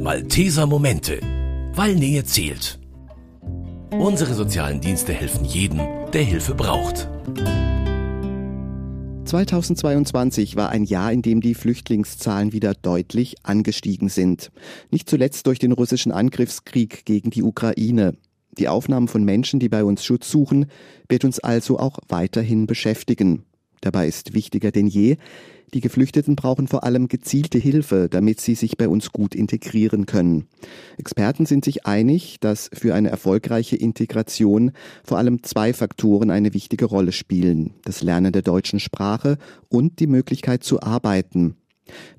Malteser Momente, weil Nähe zählt. Unsere sozialen Dienste helfen jedem, der Hilfe braucht. 2022 war ein Jahr, in dem die Flüchtlingszahlen wieder deutlich angestiegen sind. Nicht zuletzt durch den russischen Angriffskrieg gegen die Ukraine. Die Aufnahme von Menschen, die bei uns Schutz suchen, wird uns also auch weiterhin beschäftigen. Dabei ist wichtiger denn je, die Geflüchteten brauchen vor allem gezielte Hilfe, damit sie sich bei uns gut integrieren können. Experten sind sich einig, dass für eine erfolgreiche Integration vor allem zwei Faktoren eine wichtige Rolle spielen. Das Lernen der deutschen Sprache und die Möglichkeit zu arbeiten.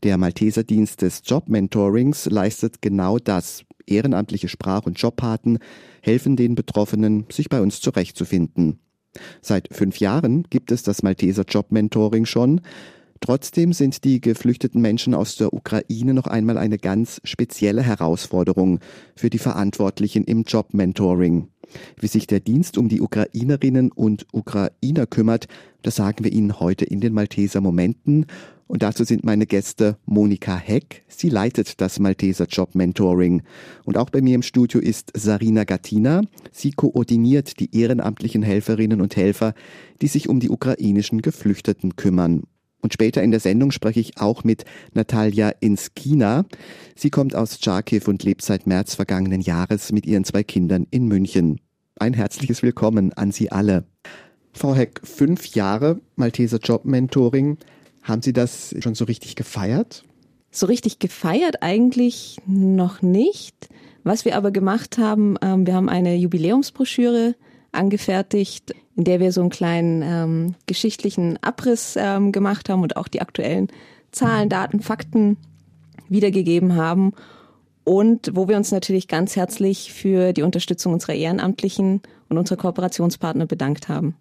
Der Malteserdienst des Jobmentorings leistet genau das. Ehrenamtliche Sprach- und Jobpaten helfen den Betroffenen, sich bei uns zurechtzufinden. Seit fünf Jahren gibt es das Malteser Jobmentoring schon. Trotzdem sind die geflüchteten Menschen aus der Ukraine noch einmal eine ganz spezielle Herausforderung für die Verantwortlichen im Jobmentoring. Wie sich der Dienst um die Ukrainerinnen und Ukrainer kümmert, das sagen wir Ihnen heute in den Malteser Momenten. Und dazu sind meine Gäste Monika Heck. Sie leitet das Malteser Job Mentoring. Und auch bei mir im Studio ist Sarina Gattina. Sie koordiniert die ehrenamtlichen Helferinnen und Helfer, die sich um die ukrainischen Geflüchteten kümmern. Und später in der Sendung spreche ich auch mit Natalia Inskina. Sie kommt aus Charkiw und lebt seit März vergangenen Jahres mit ihren zwei Kindern in München. Ein herzliches Willkommen an Sie alle. Frau Heck, fünf Jahre Malteser Job Mentoring. Haben Sie das schon so richtig gefeiert? So richtig gefeiert eigentlich noch nicht. Was wir aber gemacht haben, ähm, wir haben eine Jubiläumsbroschüre angefertigt, in der wir so einen kleinen ähm, geschichtlichen Abriss ähm, gemacht haben und auch die aktuellen Zahlen, Daten, Fakten wiedergegeben haben. Und wo wir uns natürlich ganz herzlich für die Unterstützung unserer Ehrenamtlichen und unserer Kooperationspartner bedankt haben.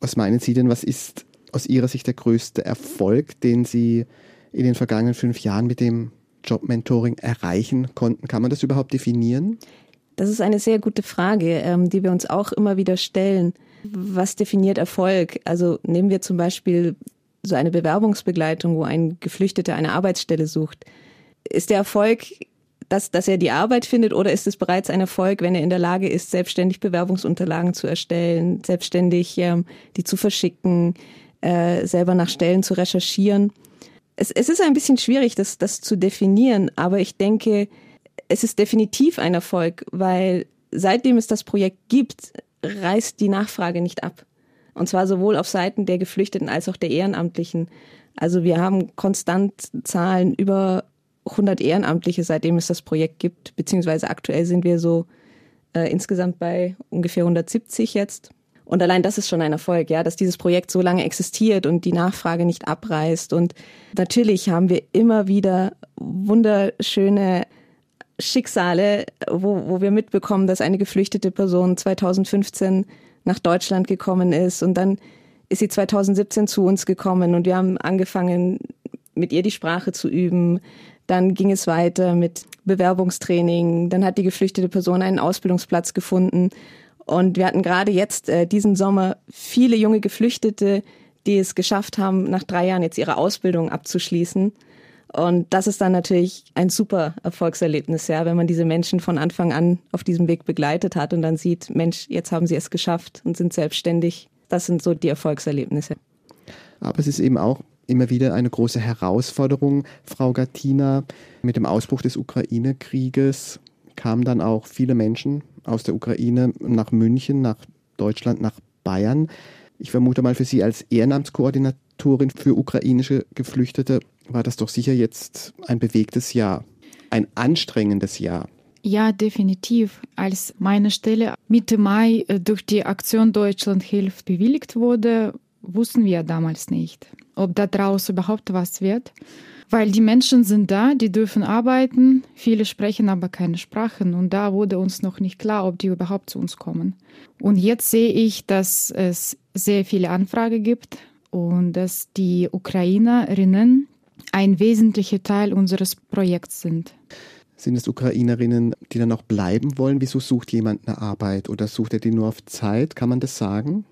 Was meinen Sie denn, was ist aus Ihrer Sicht der größte Erfolg, den Sie in den vergangenen fünf Jahren mit dem Jobmentoring erreichen konnten? Kann man das überhaupt definieren? Das ist eine sehr gute Frage, ähm, die wir uns auch immer wieder stellen. Was definiert Erfolg? Also nehmen wir zum Beispiel so eine Bewerbungsbegleitung, wo ein Geflüchteter eine Arbeitsstelle sucht. Ist der Erfolg, dass, dass er die Arbeit findet oder ist es bereits ein Erfolg, wenn er in der Lage ist, selbstständig Bewerbungsunterlagen zu erstellen, selbstständig ähm, die zu verschicken, äh, selber nach Stellen zu recherchieren? Es, es ist ein bisschen schwierig, das, das zu definieren, aber ich denke, es ist definitiv ein Erfolg, weil seitdem es das Projekt gibt, reißt die Nachfrage nicht ab. Und zwar sowohl auf Seiten der Geflüchteten als auch der Ehrenamtlichen. Also wir haben konstant Zahlen über 100 Ehrenamtliche, seitdem es das Projekt gibt, beziehungsweise aktuell sind wir so äh, insgesamt bei ungefähr 170 jetzt. Und allein das ist schon ein Erfolg, ja, dass dieses Projekt so lange existiert und die Nachfrage nicht abreißt. Und natürlich haben wir immer wieder wunderschöne Schicksale, wo, wo wir mitbekommen, dass eine geflüchtete Person 2015 nach Deutschland gekommen ist und dann ist sie 2017 zu uns gekommen und wir haben angefangen, mit ihr die Sprache zu üben. Dann ging es weiter mit Bewerbungstraining. Dann hat die geflüchtete Person einen Ausbildungsplatz gefunden. Und wir hatten gerade jetzt äh, diesen Sommer viele junge Geflüchtete, die es geschafft haben, nach drei Jahren jetzt ihre Ausbildung abzuschließen. Und das ist dann natürlich ein super Erfolgserlebnis, ja, wenn man diese Menschen von Anfang an auf diesem Weg begleitet hat und dann sieht, Mensch, jetzt haben sie es geschafft und sind selbstständig. Das sind so die Erfolgserlebnisse. Aber es ist eben auch immer wieder eine große Herausforderung, Frau Gattina. Mit dem Ausbruch des Ukraine-Krieges kamen dann auch viele Menschen aus der Ukraine nach München, nach Deutschland, nach Bayern. Ich vermute mal für Sie als Ehrenamtskoordinatorin für ukrainische Geflüchtete war das doch sicher jetzt ein bewegtes Jahr, ein anstrengendes Jahr. Ja, definitiv. Als meine Stelle Mitte Mai äh, durch die Aktion Deutschland hilft bewilligt wurde, wussten wir damals nicht, ob daraus überhaupt was wird. Weil die Menschen sind da, die dürfen arbeiten, viele sprechen aber keine Sprachen und da wurde uns noch nicht klar, ob die überhaupt zu uns kommen. Und jetzt sehe ich, dass es sehr viele Anfragen gibt und dass die Ukrainerinnen ein wesentlicher Teil unseres Projekts sind. Sind es Ukrainerinnen, die dann auch bleiben wollen? Wieso sucht jemand eine Arbeit oder sucht er die nur auf Zeit? Kann man das sagen?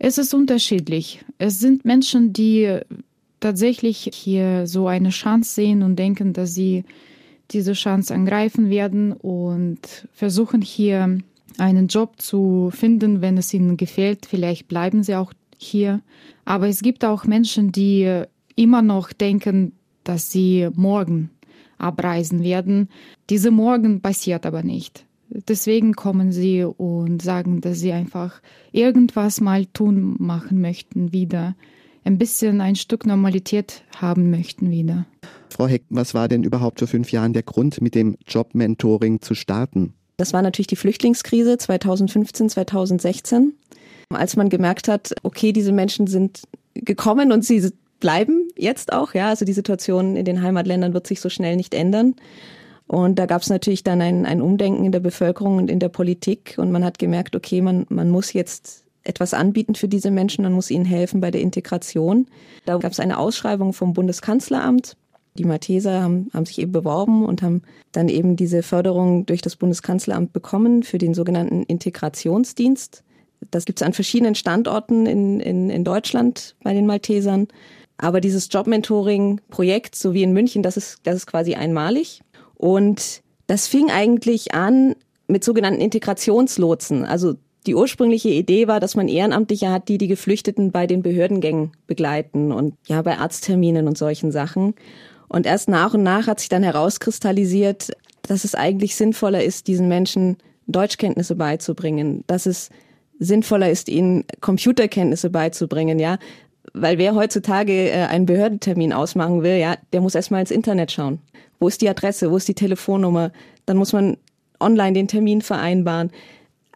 Es ist unterschiedlich. Es sind Menschen, die tatsächlich hier so eine Chance sehen und denken, dass sie diese Chance angreifen werden und versuchen hier einen Job zu finden, wenn es ihnen gefällt. Vielleicht bleiben sie auch hier. Aber es gibt auch Menschen, die immer noch denken, dass sie morgen abreisen werden. Diese Morgen passiert aber nicht. Deswegen kommen sie und sagen, dass sie einfach irgendwas mal tun machen möchten wieder. Ein bisschen ein Stück Normalität haben möchten wieder. Frau Heck, was war denn überhaupt vor fünf Jahren der Grund, mit dem Jobmentoring zu starten? Das war natürlich die Flüchtlingskrise 2015, 2016, als man gemerkt hat, okay, diese Menschen sind gekommen und sie bleiben jetzt auch, ja. Also die Situation in den Heimatländern wird sich so schnell nicht ändern. Und da gab es natürlich dann ein, ein Umdenken in der Bevölkerung und in der Politik. Und man hat gemerkt, okay, man, man muss jetzt etwas anbieten für diese Menschen, man muss ihnen helfen bei der Integration. Da gab es eine Ausschreibung vom Bundeskanzleramt. Die Malteser haben, haben sich eben beworben und haben dann eben diese Förderung durch das Bundeskanzleramt bekommen für den sogenannten Integrationsdienst. Das gibt es an verschiedenen Standorten in, in, in Deutschland bei den Maltesern. Aber dieses Jobmentoring-Projekt, so wie in München, das ist, das ist quasi einmalig. Und das fing eigentlich an mit sogenannten Integrationslotsen. Also die ursprüngliche Idee war, dass man Ehrenamtliche hat, die die Geflüchteten bei den Behördengängen begleiten und ja, bei Arztterminen und solchen Sachen. Und erst nach und nach hat sich dann herauskristallisiert, dass es eigentlich sinnvoller ist, diesen Menschen Deutschkenntnisse beizubringen, dass es sinnvoller ist, ihnen Computerkenntnisse beizubringen, ja. Weil wer heutzutage äh, einen Behördentermin ausmachen will, ja, der muss erstmal ins Internet schauen. Wo ist die Adresse? Wo ist die Telefonnummer? Dann muss man online den Termin vereinbaren.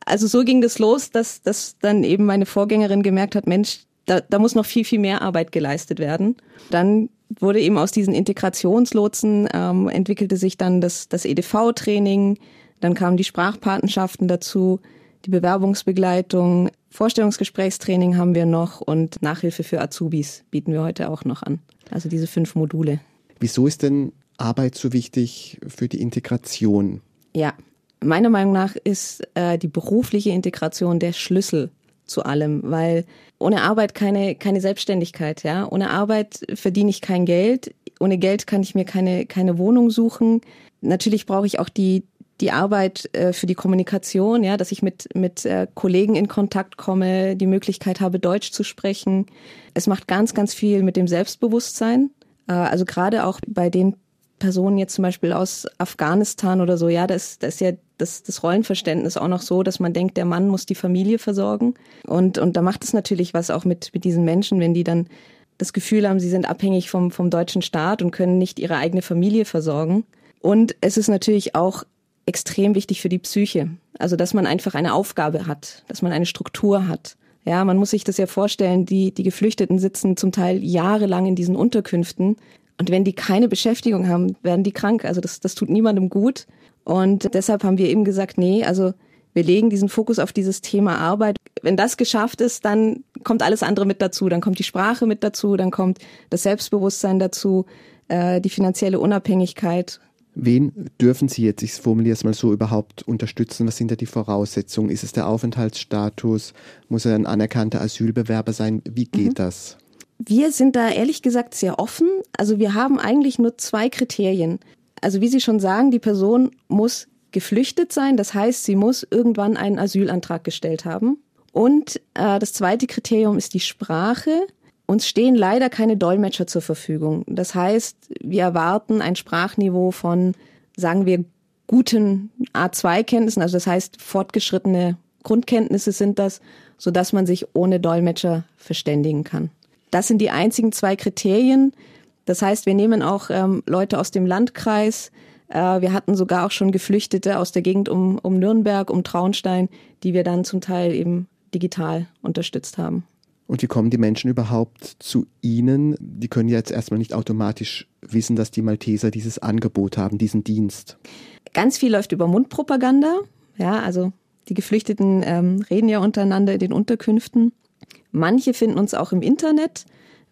Also so ging das los, dass, dass dann eben meine Vorgängerin gemerkt hat, Mensch, da, da muss noch viel, viel mehr Arbeit geleistet werden. Dann wurde eben aus diesen Integrationslotsen ähm, entwickelte sich dann das, das EDV-Training, dann kamen die Sprachpatenschaften dazu, die Bewerbungsbegleitung, Vorstellungsgesprächstraining haben wir noch und Nachhilfe für Azubis bieten wir heute auch noch an. Also diese fünf Module. Wieso ist denn Arbeit so wichtig für die Integration? Ja, meiner Meinung nach ist äh, die berufliche Integration der Schlüssel zu allem, weil ohne Arbeit keine, keine Selbstständigkeit, ja. Ohne Arbeit verdiene ich kein Geld. Ohne Geld kann ich mir keine, keine Wohnung suchen. Natürlich brauche ich auch die, die Arbeit äh, für die Kommunikation, ja, dass ich mit, mit äh, Kollegen in Kontakt komme, die Möglichkeit habe, Deutsch zu sprechen. Es macht ganz, ganz viel mit dem Selbstbewusstsein. Äh, also gerade auch bei den Personen jetzt zum Beispiel aus Afghanistan oder so, ja, da ist, da ist ja das, das Rollenverständnis auch noch so, dass man denkt, der Mann muss die Familie versorgen. Und, und da macht es natürlich was auch mit, mit diesen Menschen, wenn die dann das Gefühl haben, sie sind abhängig vom, vom deutschen Staat und können nicht ihre eigene Familie versorgen. Und es ist natürlich auch extrem wichtig für die Psyche. Also, dass man einfach eine Aufgabe hat, dass man eine Struktur hat. Ja, man muss sich das ja vorstellen, die, die Geflüchteten sitzen zum Teil jahrelang in diesen Unterkünften. Und wenn die keine Beschäftigung haben, werden die krank. Also das, das tut niemandem gut. Und deshalb haben wir eben gesagt, nee, also wir legen diesen Fokus auf dieses Thema Arbeit. Wenn das geschafft ist, dann kommt alles andere mit dazu. Dann kommt die Sprache mit dazu, dann kommt das Selbstbewusstsein dazu, äh, die finanzielle Unabhängigkeit Wen dürfen Sie jetzt, ich formuliere es mal so, überhaupt unterstützen? Was sind da die Voraussetzungen? Ist es der Aufenthaltsstatus? Muss er ein anerkannter Asylbewerber sein? Wie geht mhm. das? Wir sind da ehrlich gesagt sehr offen. Also wir haben eigentlich nur zwei Kriterien. Also wie Sie schon sagen, die Person muss geflüchtet sein. Das heißt, sie muss irgendwann einen Asylantrag gestellt haben. Und äh, das zweite Kriterium ist die Sprache. Uns stehen leider keine Dolmetscher zur Verfügung. Das heißt, wir erwarten ein Sprachniveau von, sagen wir, guten A2-Kenntnissen, also das heißt fortgeschrittene Grundkenntnisse sind das, so dass man sich ohne Dolmetscher verständigen kann. Das sind die einzigen zwei Kriterien. Das heißt, wir nehmen auch ähm, Leute aus dem Landkreis. Äh, wir hatten sogar auch schon Geflüchtete aus der Gegend um, um Nürnberg, um Traunstein, die wir dann zum Teil eben digital unterstützt haben. Und wie kommen die Menschen überhaupt zu Ihnen? Die können ja jetzt erstmal nicht automatisch wissen, dass die Malteser dieses Angebot haben, diesen Dienst. Ganz viel läuft über Mundpropaganda. Ja, also die Geflüchteten ähm, reden ja untereinander in den Unterkünften. Manche finden uns auch im Internet,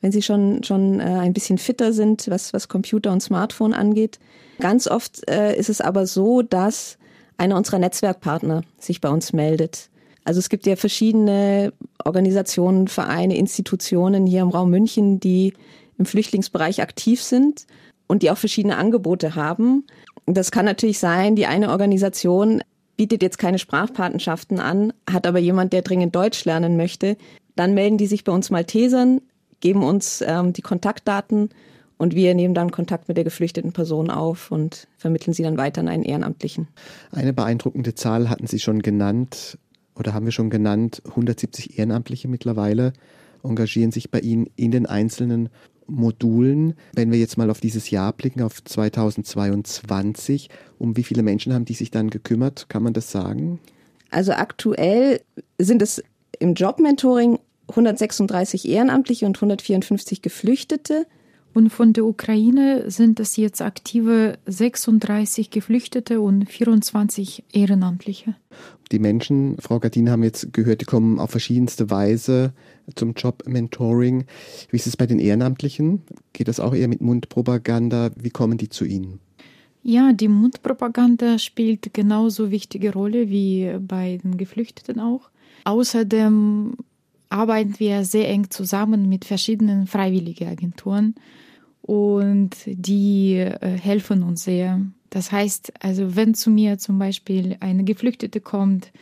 wenn sie schon, schon äh, ein bisschen fitter sind, was, was Computer und Smartphone angeht. Ganz oft äh, ist es aber so, dass einer unserer Netzwerkpartner sich bei uns meldet also es gibt ja verschiedene Organisationen, Vereine, Institutionen hier im Raum München, die im Flüchtlingsbereich aktiv sind und die auch verschiedene Angebote haben. Das kann natürlich sein, die eine Organisation bietet jetzt keine Sprachpatenschaften an, hat aber jemand, der dringend Deutsch lernen möchte. Dann melden die sich bei uns Maltesern, geben uns ähm, die Kontaktdaten und wir nehmen dann Kontakt mit der geflüchteten Person auf und vermitteln sie dann weiter an einen Ehrenamtlichen. Eine beeindruckende Zahl hatten Sie schon genannt oder haben wir schon genannt. 170 Ehrenamtliche mittlerweile engagieren sich bei Ihnen in den einzelnen Modulen. Wenn wir jetzt mal auf dieses Jahr blicken, auf 2022, um wie viele Menschen haben die sich dann gekümmert? Kann man das sagen? Also aktuell sind es im Jobmentoring 136 Ehrenamtliche und 154 Geflüchtete. Und von der Ukraine sind es jetzt aktive 36 Geflüchtete und 24 Ehrenamtliche. Die Menschen, Frau Gardin, haben jetzt gehört, die kommen auf verschiedenste Weise zum Job-Mentoring. Wie ist es bei den Ehrenamtlichen? Geht das auch eher mit Mundpropaganda? Wie kommen die zu Ihnen? Ja, die Mundpropaganda spielt genauso wichtige Rolle wie bei den Geflüchteten auch. Außerdem arbeiten wir sehr eng zusammen mit verschiedenen freiwilligen Agenturen und die äh, helfen uns sehr. Das heißt, also wenn zu mir zum Beispiel eine Geflüchtete kommt,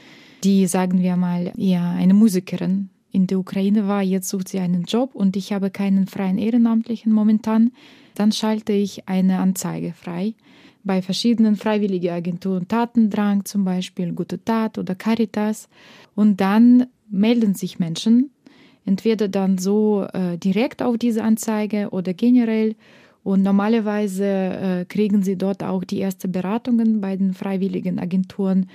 die, sagen wir mal, ja, eine Musikerin in der Ukraine war, jetzt sucht sie einen Job und ich habe keinen freien Ehrenamtlichen momentan, dann schalte ich eine Anzeige frei bei verschiedenen freiwilligen Agenturen, Tatendrang zum Beispiel, Gute Tat oder Caritas. Und dann melden sich Menschen, entweder dann so äh, direkt auf diese Anzeige oder generell. Und normalerweise äh, kriegen sie dort auch die ersten Beratungen bei den freiwilligen Agenturen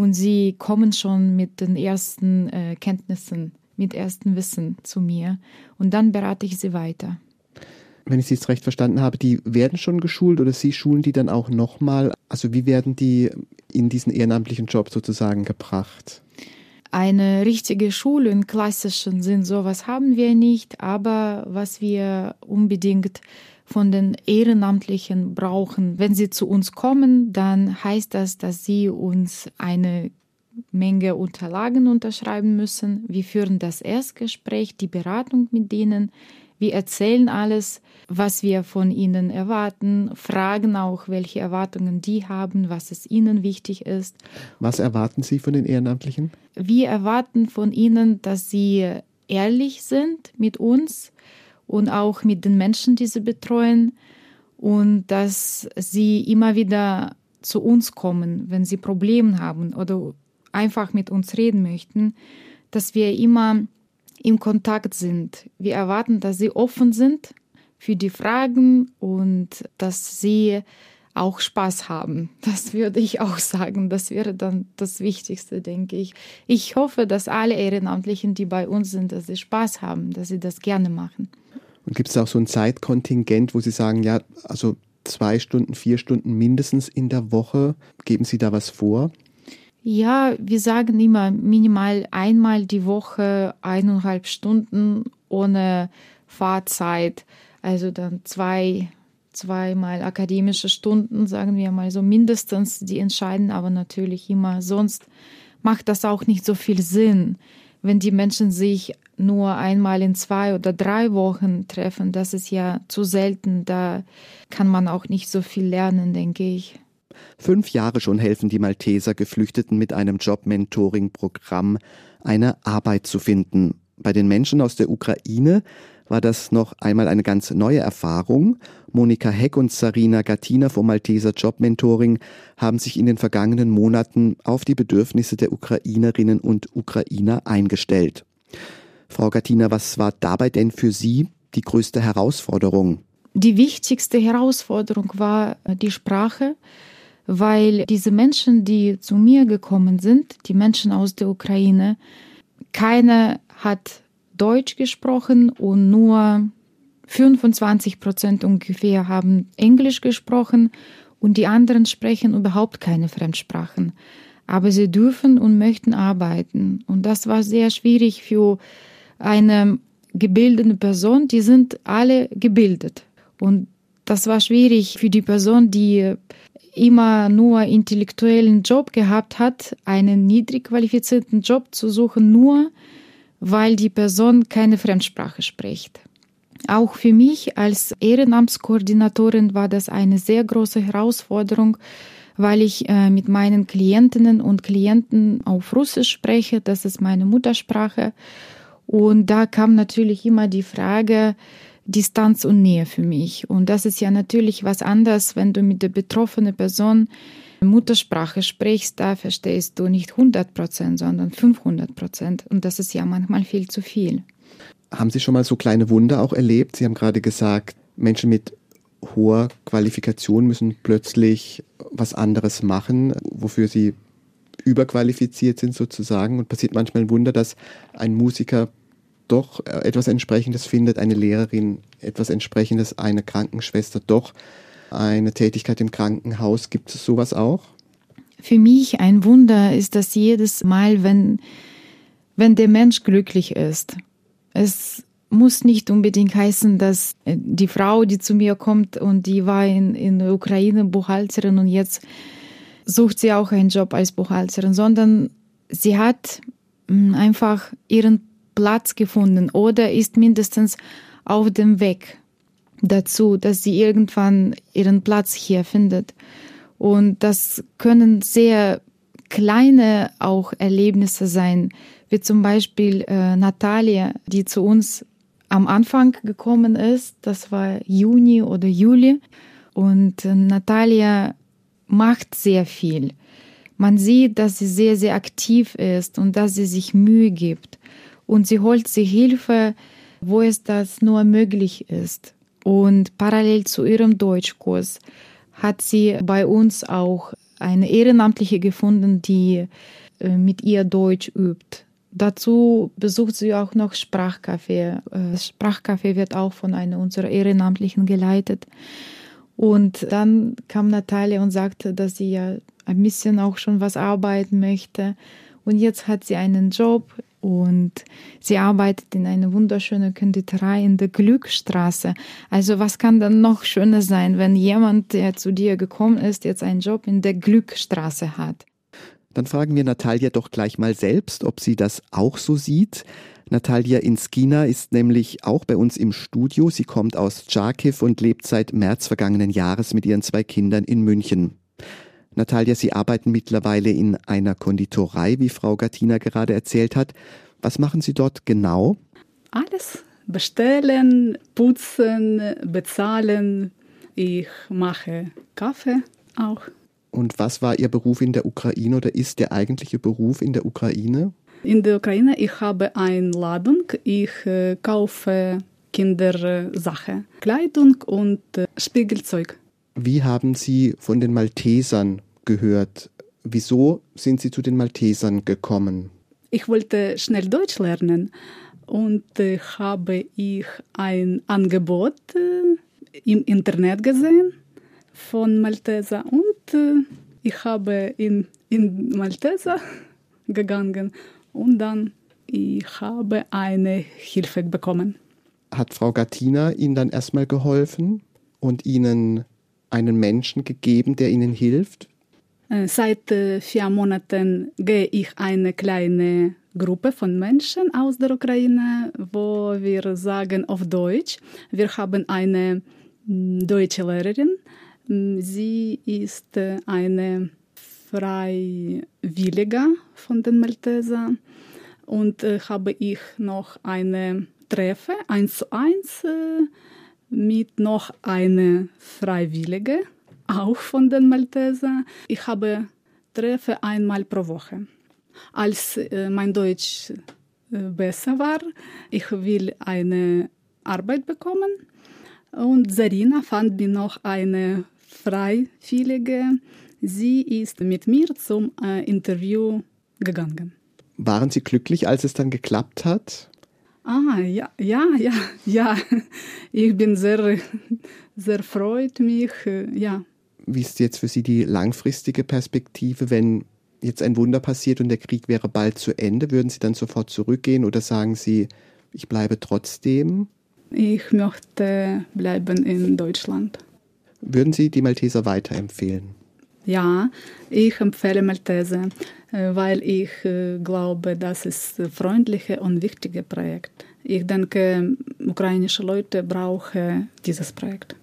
und sie kommen schon mit den ersten äh, Kenntnissen, mit ersten Wissen zu mir und dann berate ich sie weiter. Wenn ich Sie jetzt recht verstanden habe, die werden schon geschult oder Sie schulen die dann auch nochmal? Also wie werden die in diesen ehrenamtlichen Job sozusagen gebracht? Eine richtige Schule im klassischen Sinn, sowas haben wir nicht, aber was wir unbedingt von den Ehrenamtlichen brauchen, wenn sie zu uns kommen, dann heißt das, dass sie uns eine Menge Unterlagen unterschreiben müssen. Wir führen das Erstgespräch, die Beratung mit denen. Wir erzählen alles, was wir von ihnen erwarten, fragen auch, welche Erwartungen die haben, was es ihnen wichtig ist. Was erwarten Sie von den Ehrenamtlichen? Wir erwarten von ihnen, dass sie ehrlich sind mit uns und auch mit den Menschen, die sie betreuen und dass sie immer wieder zu uns kommen, wenn sie Probleme haben oder einfach mit uns reden möchten, dass wir immer im Kontakt sind. Wir erwarten, dass sie offen sind für die Fragen und dass sie auch Spaß haben. Das würde ich auch sagen. Das wäre dann das Wichtigste, denke ich. Ich hoffe, dass alle Ehrenamtlichen, die bei uns sind, dass sie Spaß haben, dass sie das gerne machen. Und gibt es auch so ein Zeitkontingent, wo Sie sagen, ja, also zwei Stunden, vier Stunden mindestens in der Woche, geben Sie da was vor? Ja, wir sagen immer minimal einmal die Woche eineinhalb Stunden ohne Fahrzeit. Also dann zwei, zweimal akademische Stunden, sagen wir mal so mindestens. Die entscheiden aber natürlich immer. Sonst macht das auch nicht so viel Sinn, wenn die Menschen sich nur einmal in zwei oder drei Wochen treffen. Das ist ja zu selten. Da kann man auch nicht so viel lernen, denke ich. Fünf Jahre schon helfen die Malteser Geflüchteten mit einem Job-Mentoring-Programm, eine Arbeit zu finden. Bei den Menschen aus der Ukraine war das noch einmal eine ganz neue Erfahrung. Monika Heck und Sarina Gattina vom Malteser Job-Mentoring haben sich in den vergangenen Monaten auf die Bedürfnisse der Ukrainerinnen und Ukrainer eingestellt. Frau Gattina, was war dabei denn für Sie die größte Herausforderung? Die wichtigste Herausforderung war die Sprache weil diese Menschen, die zu mir gekommen sind, die Menschen aus der Ukraine, keiner hat Deutsch gesprochen und nur 25 Prozent ungefähr haben Englisch gesprochen und die anderen sprechen überhaupt keine Fremdsprachen. Aber sie dürfen und möchten arbeiten. Und das war sehr schwierig für eine gebildete Person. Die sind alle gebildet. Und das war schwierig für die Person, die immer nur intellektuellen Job gehabt hat, einen niedrig qualifizierten Job zu suchen, nur weil die Person keine Fremdsprache spricht. Auch für mich als Ehrenamtskoordinatorin war das eine sehr große Herausforderung, weil ich äh, mit meinen Klientinnen und Klienten auf Russisch spreche. Das ist meine Muttersprache. Und da kam natürlich immer die Frage, Distanz und Nähe für mich. Und das ist ja natürlich was anderes, wenn du mit der betroffenen Person Muttersprache sprichst, da verstehst du nicht 100 Prozent, sondern 500 Prozent. Und das ist ja manchmal viel zu viel. Haben Sie schon mal so kleine Wunder auch erlebt? Sie haben gerade gesagt, Menschen mit hoher Qualifikation müssen plötzlich was anderes machen, wofür sie überqualifiziert sind sozusagen. Und passiert manchmal ein Wunder, dass ein Musiker doch etwas Entsprechendes findet, eine Lehrerin etwas Entsprechendes, eine Krankenschwester doch eine Tätigkeit im Krankenhaus. Gibt es sowas auch? Für mich ein Wunder ist das jedes Mal, wenn, wenn der Mensch glücklich ist. Es muss nicht unbedingt heißen, dass die Frau, die zu mir kommt und die war in, in der Ukraine Buchhalterin und jetzt sucht sie auch einen Job als Buchhalterin, sondern sie hat hm, einfach ihren Platz gefunden oder ist mindestens auf dem Weg dazu, dass sie irgendwann ihren Platz hier findet. Und das können sehr kleine auch Erlebnisse sein, wie zum Beispiel äh, Natalia, die zu uns am Anfang gekommen ist. Das war Juni oder Juli. Und äh, Natalia macht sehr viel. Man sieht, dass sie sehr, sehr aktiv ist und dass sie sich Mühe gibt. Und sie holt sich Hilfe, wo es das nur möglich ist. Und parallel zu ihrem Deutschkurs hat sie bei uns auch eine Ehrenamtliche gefunden, die äh, mit ihr Deutsch übt. Dazu besucht sie auch noch Sprachcafé. Das äh, Sprachcafé wird auch von einer unserer Ehrenamtlichen geleitet. Und dann kam Natalia und sagte, dass sie ja ein bisschen auch schon was arbeiten möchte. Und jetzt hat sie einen Job und sie arbeitet in einer wunderschönen Konditorei in der Glückstraße. Also was kann dann noch schöner sein, wenn jemand, der zu dir gekommen ist, jetzt einen Job in der Glückstraße hat? Dann fragen wir Natalia doch gleich mal selbst, ob sie das auch so sieht. Natalia Inskina ist nämlich auch bei uns im Studio. Sie kommt aus Charkiw und lebt seit März vergangenen Jahres mit ihren zwei Kindern in München. Natalia, Sie arbeiten mittlerweile in einer Konditorei, wie Frau Gattina gerade erzählt hat. Was machen Sie dort genau? Alles. Bestellen, putzen, bezahlen. Ich mache Kaffee auch. Und was war Ihr Beruf in der Ukraine oder ist der eigentliche Beruf in der Ukraine? In der Ukraine, ich habe eine Ladung. Ich äh, kaufe Kindersachen, Kleidung und äh, Spiegelzeug. Wie haben Sie von den Maltesern gehört? Wieso sind Sie zu den Maltesern gekommen? Ich wollte schnell Deutsch lernen und äh, habe ich ein Angebot äh, im Internet gesehen von Malteser und äh, ich habe in, in Malteser gegangen und dann ich habe eine Hilfe bekommen. Hat Frau Gattina Ihnen dann erstmal geholfen und Ihnen einen Menschen gegeben, der ihnen hilft? Äh, seit äh, vier Monaten gehe ich eine kleine Gruppe von Menschen aus der Ukraine, wo wir sagen auf Deutsch. Wir haben eine mm, deutsche Lehrerin. Mm, sie ist äh, eine Freiwillige von den Malteser. Und habe ich noch eine Treffe, eins zu eins, mit noch eine Freiwillige, auch von den Malteser. Ich habe Treffe einmal pro Woche. Als äh, mein Deutsch äh, besser war, ich will eine Arbeit bekommen und Sarina fand mir noch eine Freiwillige. Sie ist mit mir zum äh, Interview gegangen. Waren Sie glücklich, als es dann geklappt hat? Ah, ja, ja, ja, ja. Ich bin sehr, sehr freut mich, ja. Wie ist jetzt für Sie die langfristige Perspektive, wenn jetzt ein Wunder passiert und der Krieg wäre bald zu Ende? Würden Sie dann sofort zurückgehen oder sagen Sie, ich bleibe trotzdem? Ich möchte bleiben in Deutschland. Würden Sie die Malteser weiterempfehlen? Ja, ich empfehle Maltese, äh, weil ich äh, glaube, das ist ein freundliches und wichtiges Projekt. ich denke, ukrainische Leute brauchen dieses Projekt.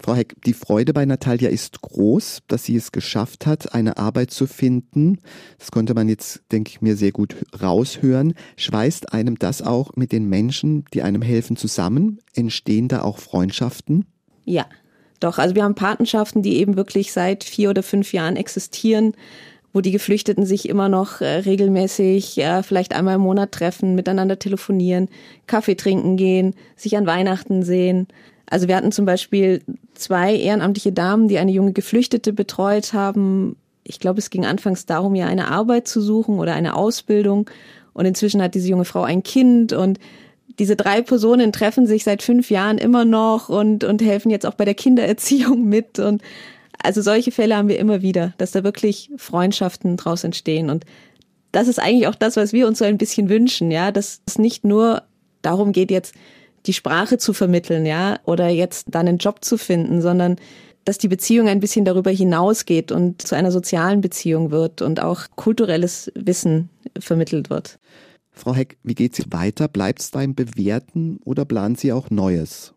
Frau Heck, die Freude bei Natalia ist groß, dass sie es geschafft hat, eine Arbeit zu finden. Das konnte man jetzt, denke ich mir, sehr gut raushören. Schweißt einem das auch mit den Menschen, die einem helfen, zusammen? Entstehen da auch Freundschaften? Ja, doch. Also wir haben Patenschaften, die eben wirklich seit vier oder fünf Jahren existieren wo die Geflüchteten sich immer noch äh, regelmäßig, ja, vielleicht einmal im Monat treffen, miteinander telefonieren, Kaffee trinken gehen, sich an Weihnachten sehen. Also wir hatten zum Beispiel zwei ehrenamtliche Damen, die eine junge Geflüchtete betreut haben. Ich glaube, es ging anfangs darum, ja eine Arbeit zu suchen oder eine Ausbildung. Und inzwischen hat diese junge Frau ein Kind und diese drei Personen treffen sich seit fünf Jahren immer noch und, und helfen jetzt auch bei der Kindererziehung mit. Und also solche Fälle haben wir immer wieder, dass da wirklich Freundschaften draus entstehen. Und das ist eigentlich auch das, was wir uns so ein bisschen wünschen, ja, dass es nicht nur darum geht, jetzt die Sprache zu vermitteln, ja, oder jetzt dann einen Job zu finden, sondern dass die Beziehung ein bisschen darüber hinausgeht und zu einer sozialen Beziehung wird und auch kulturelles Wissen vermittelt wird. Frau Heck, wie geht sie weiter? Bleibt es beim Bewerten oder plant sie auch Neues?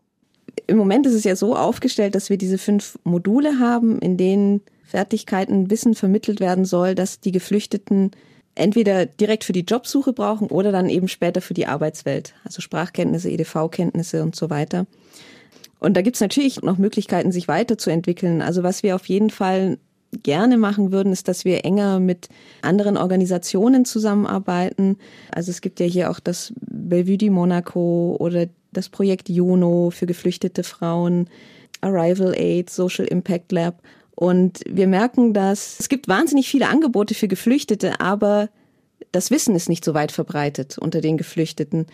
Im Moment ist es ja so aufgestellt, dass wir diese fünf Module haben, in denen Fertigkeiten, Wissen vermittelt werden soll, dass die Geflüchteten entweder direkt für die Jobsuche brauchen oder dann eben später für die Arbeitswelt. Also Sprachkenntnisse, EDV-Kenntnisse und so weiter. Und da gibt es natürlich noch Möglichkeiten, sich weiterzuentwickeln. Also was wir auf jeden Fall gerne machen würden, ist, dass wir enger mit anderen Organisationen zusammenarbeiten. Also es gibt ja hier auch das Bellevue di Monaco oder das Projekt Juno für geflüchtete Frauen, Arrival Aid, Social Impact Lab. Und wir merken, dass es gibt wahnsinnig viele Angebote für Geflüchtete, aber das Wissen ist nicht so weit verbreitet unter den Geflüchteten.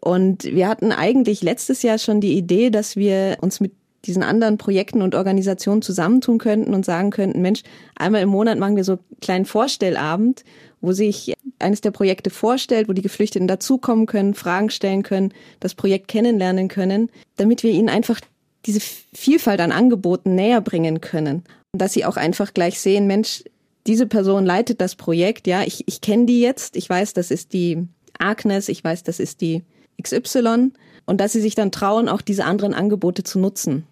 Und wir hatten eigentlich letztes Jahr schon die Idee, dass wir uns mit diesen anderen Projekten und Organisationen zusammentun könnten und sagen könnten, Mensch, einmal im Monat machen wir so einen kleinen Vorstellabend, wo sich eines der Projekte vorstellt, wo die Geflüchteten dazukommen können, Fragen stellen können, das Projekt kennenlernen können, damit wir ihnen einfach diese Vielfalt an Angeboten näher bringen können. Und dass sie auch einfach gleich sehen, Mensch, diese Person leitet das Projekt, ja, ich, ich kenne die jetzt, ich weiß, das ist die Agnes, ich weiß, das ist die XY und dass sie sich dann trauen, auch diese anderen Angebote zu nutzen.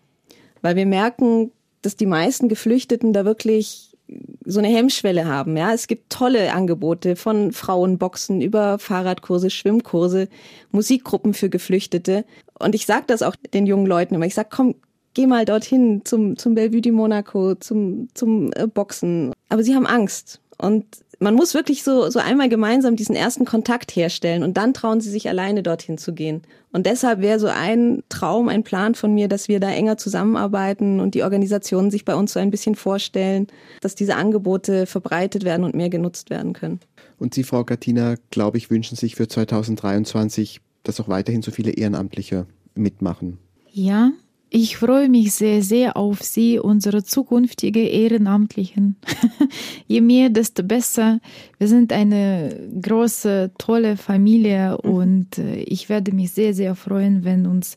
Weil wir merken, dass die meisten Geflüchteten da wirklich so eine Hemmschwelle haben. Ja, es gibt tolle Angebote von Frauenboxen über Fahrradkurse, Schwimmkurse, Musikgruppen für Geflüchtete. Und ich sage das auch den jungen Leuten immer. Ich sage, komm, geh mal dorthin zum zum Bellevue de Monaco, zum zum äh, Boxen. Aber sie haben Angst und man muss wirklich so, so einmal gemeinsam diesen ersten Kontakt herstellen und dann trauen sie sich alleine dorthin zu gehen. Und deshalb wäre so ein Traum, ein Plan von mir, dass wir da enger zusammenarbeiten und die Organisationen sich bei uns so ein bisschen vorstellen, dass diese Angebote verbreitet werden und mehr genutzt werden können. Und Sie, Frau Gattina, glaube ich, wünschen sich für 2023, dass auch weiterhin so viele Ehrenamtliche mitmachen. Ja, ich freue mich sehr, sehr auf Sie, unsere zukünftige Ehrenamtlichen. Je mehr, desto besser. Wir sind eine große, tolle Familie mhm. und äh, ich werde mich sehr, sehr freuen, wenn uns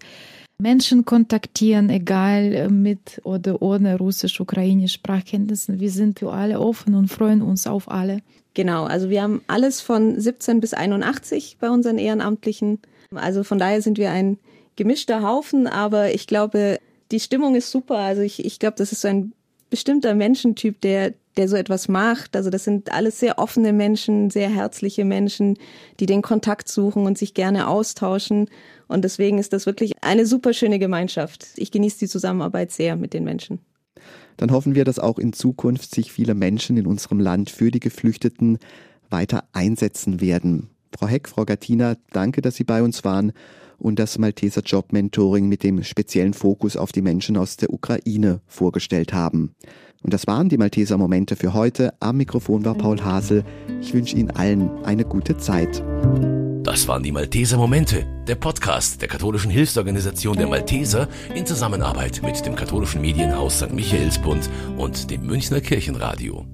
Menschen kontaktieren, egal äh, mit oder ohne russisch, ukrainisch Sprachkenntnissen. Wir sind für alle offen und freuen uns auf alle. Genau, also wir haben alles von 17 bis 81 bei unseren Ehrenamtlichen. Also von daher sind wir ein gemischter Haufen, aber ich glaube, die Stimmung ist super. Also ich, ich glaube, das ist so ein bestimmter Menschentyp, der, der so etwas macht. Also das sind alles sehr offene Menschen, sehr herzliche Menschen, die den Kontakt suchen und sich gerne austauschen. Und deswegen ist das wirklich eine super schöne Gemeinschaft. Ich genieße die Zusammenarbeit sehr mit den Menschen. Dann hoffen wir, dass auch in Zukunft sich viele Menschen in unserem Land für die Geflüchteten weiter einsetzen werden. Frau Heck, Frau Gattina, danke, dass Sie bei uns waren und das Malteser Job Mentoring mit dem speziellen Fokus auf die Menschen aus der Ukraine vorgestellt haben. Und das waren die Malteser Momente für heute. Am Mikrofon war Paul Hasel. Ich wünsche Ihnen allen eine gute Zeit. Das waren die Malteser Momente, der Podcast der katholischen Hilfsorganisation der Malteser in Zusammenarbeit mit dem katholischen Medienhaus St. Michaelsbund und dem Münchner Kirchenradio.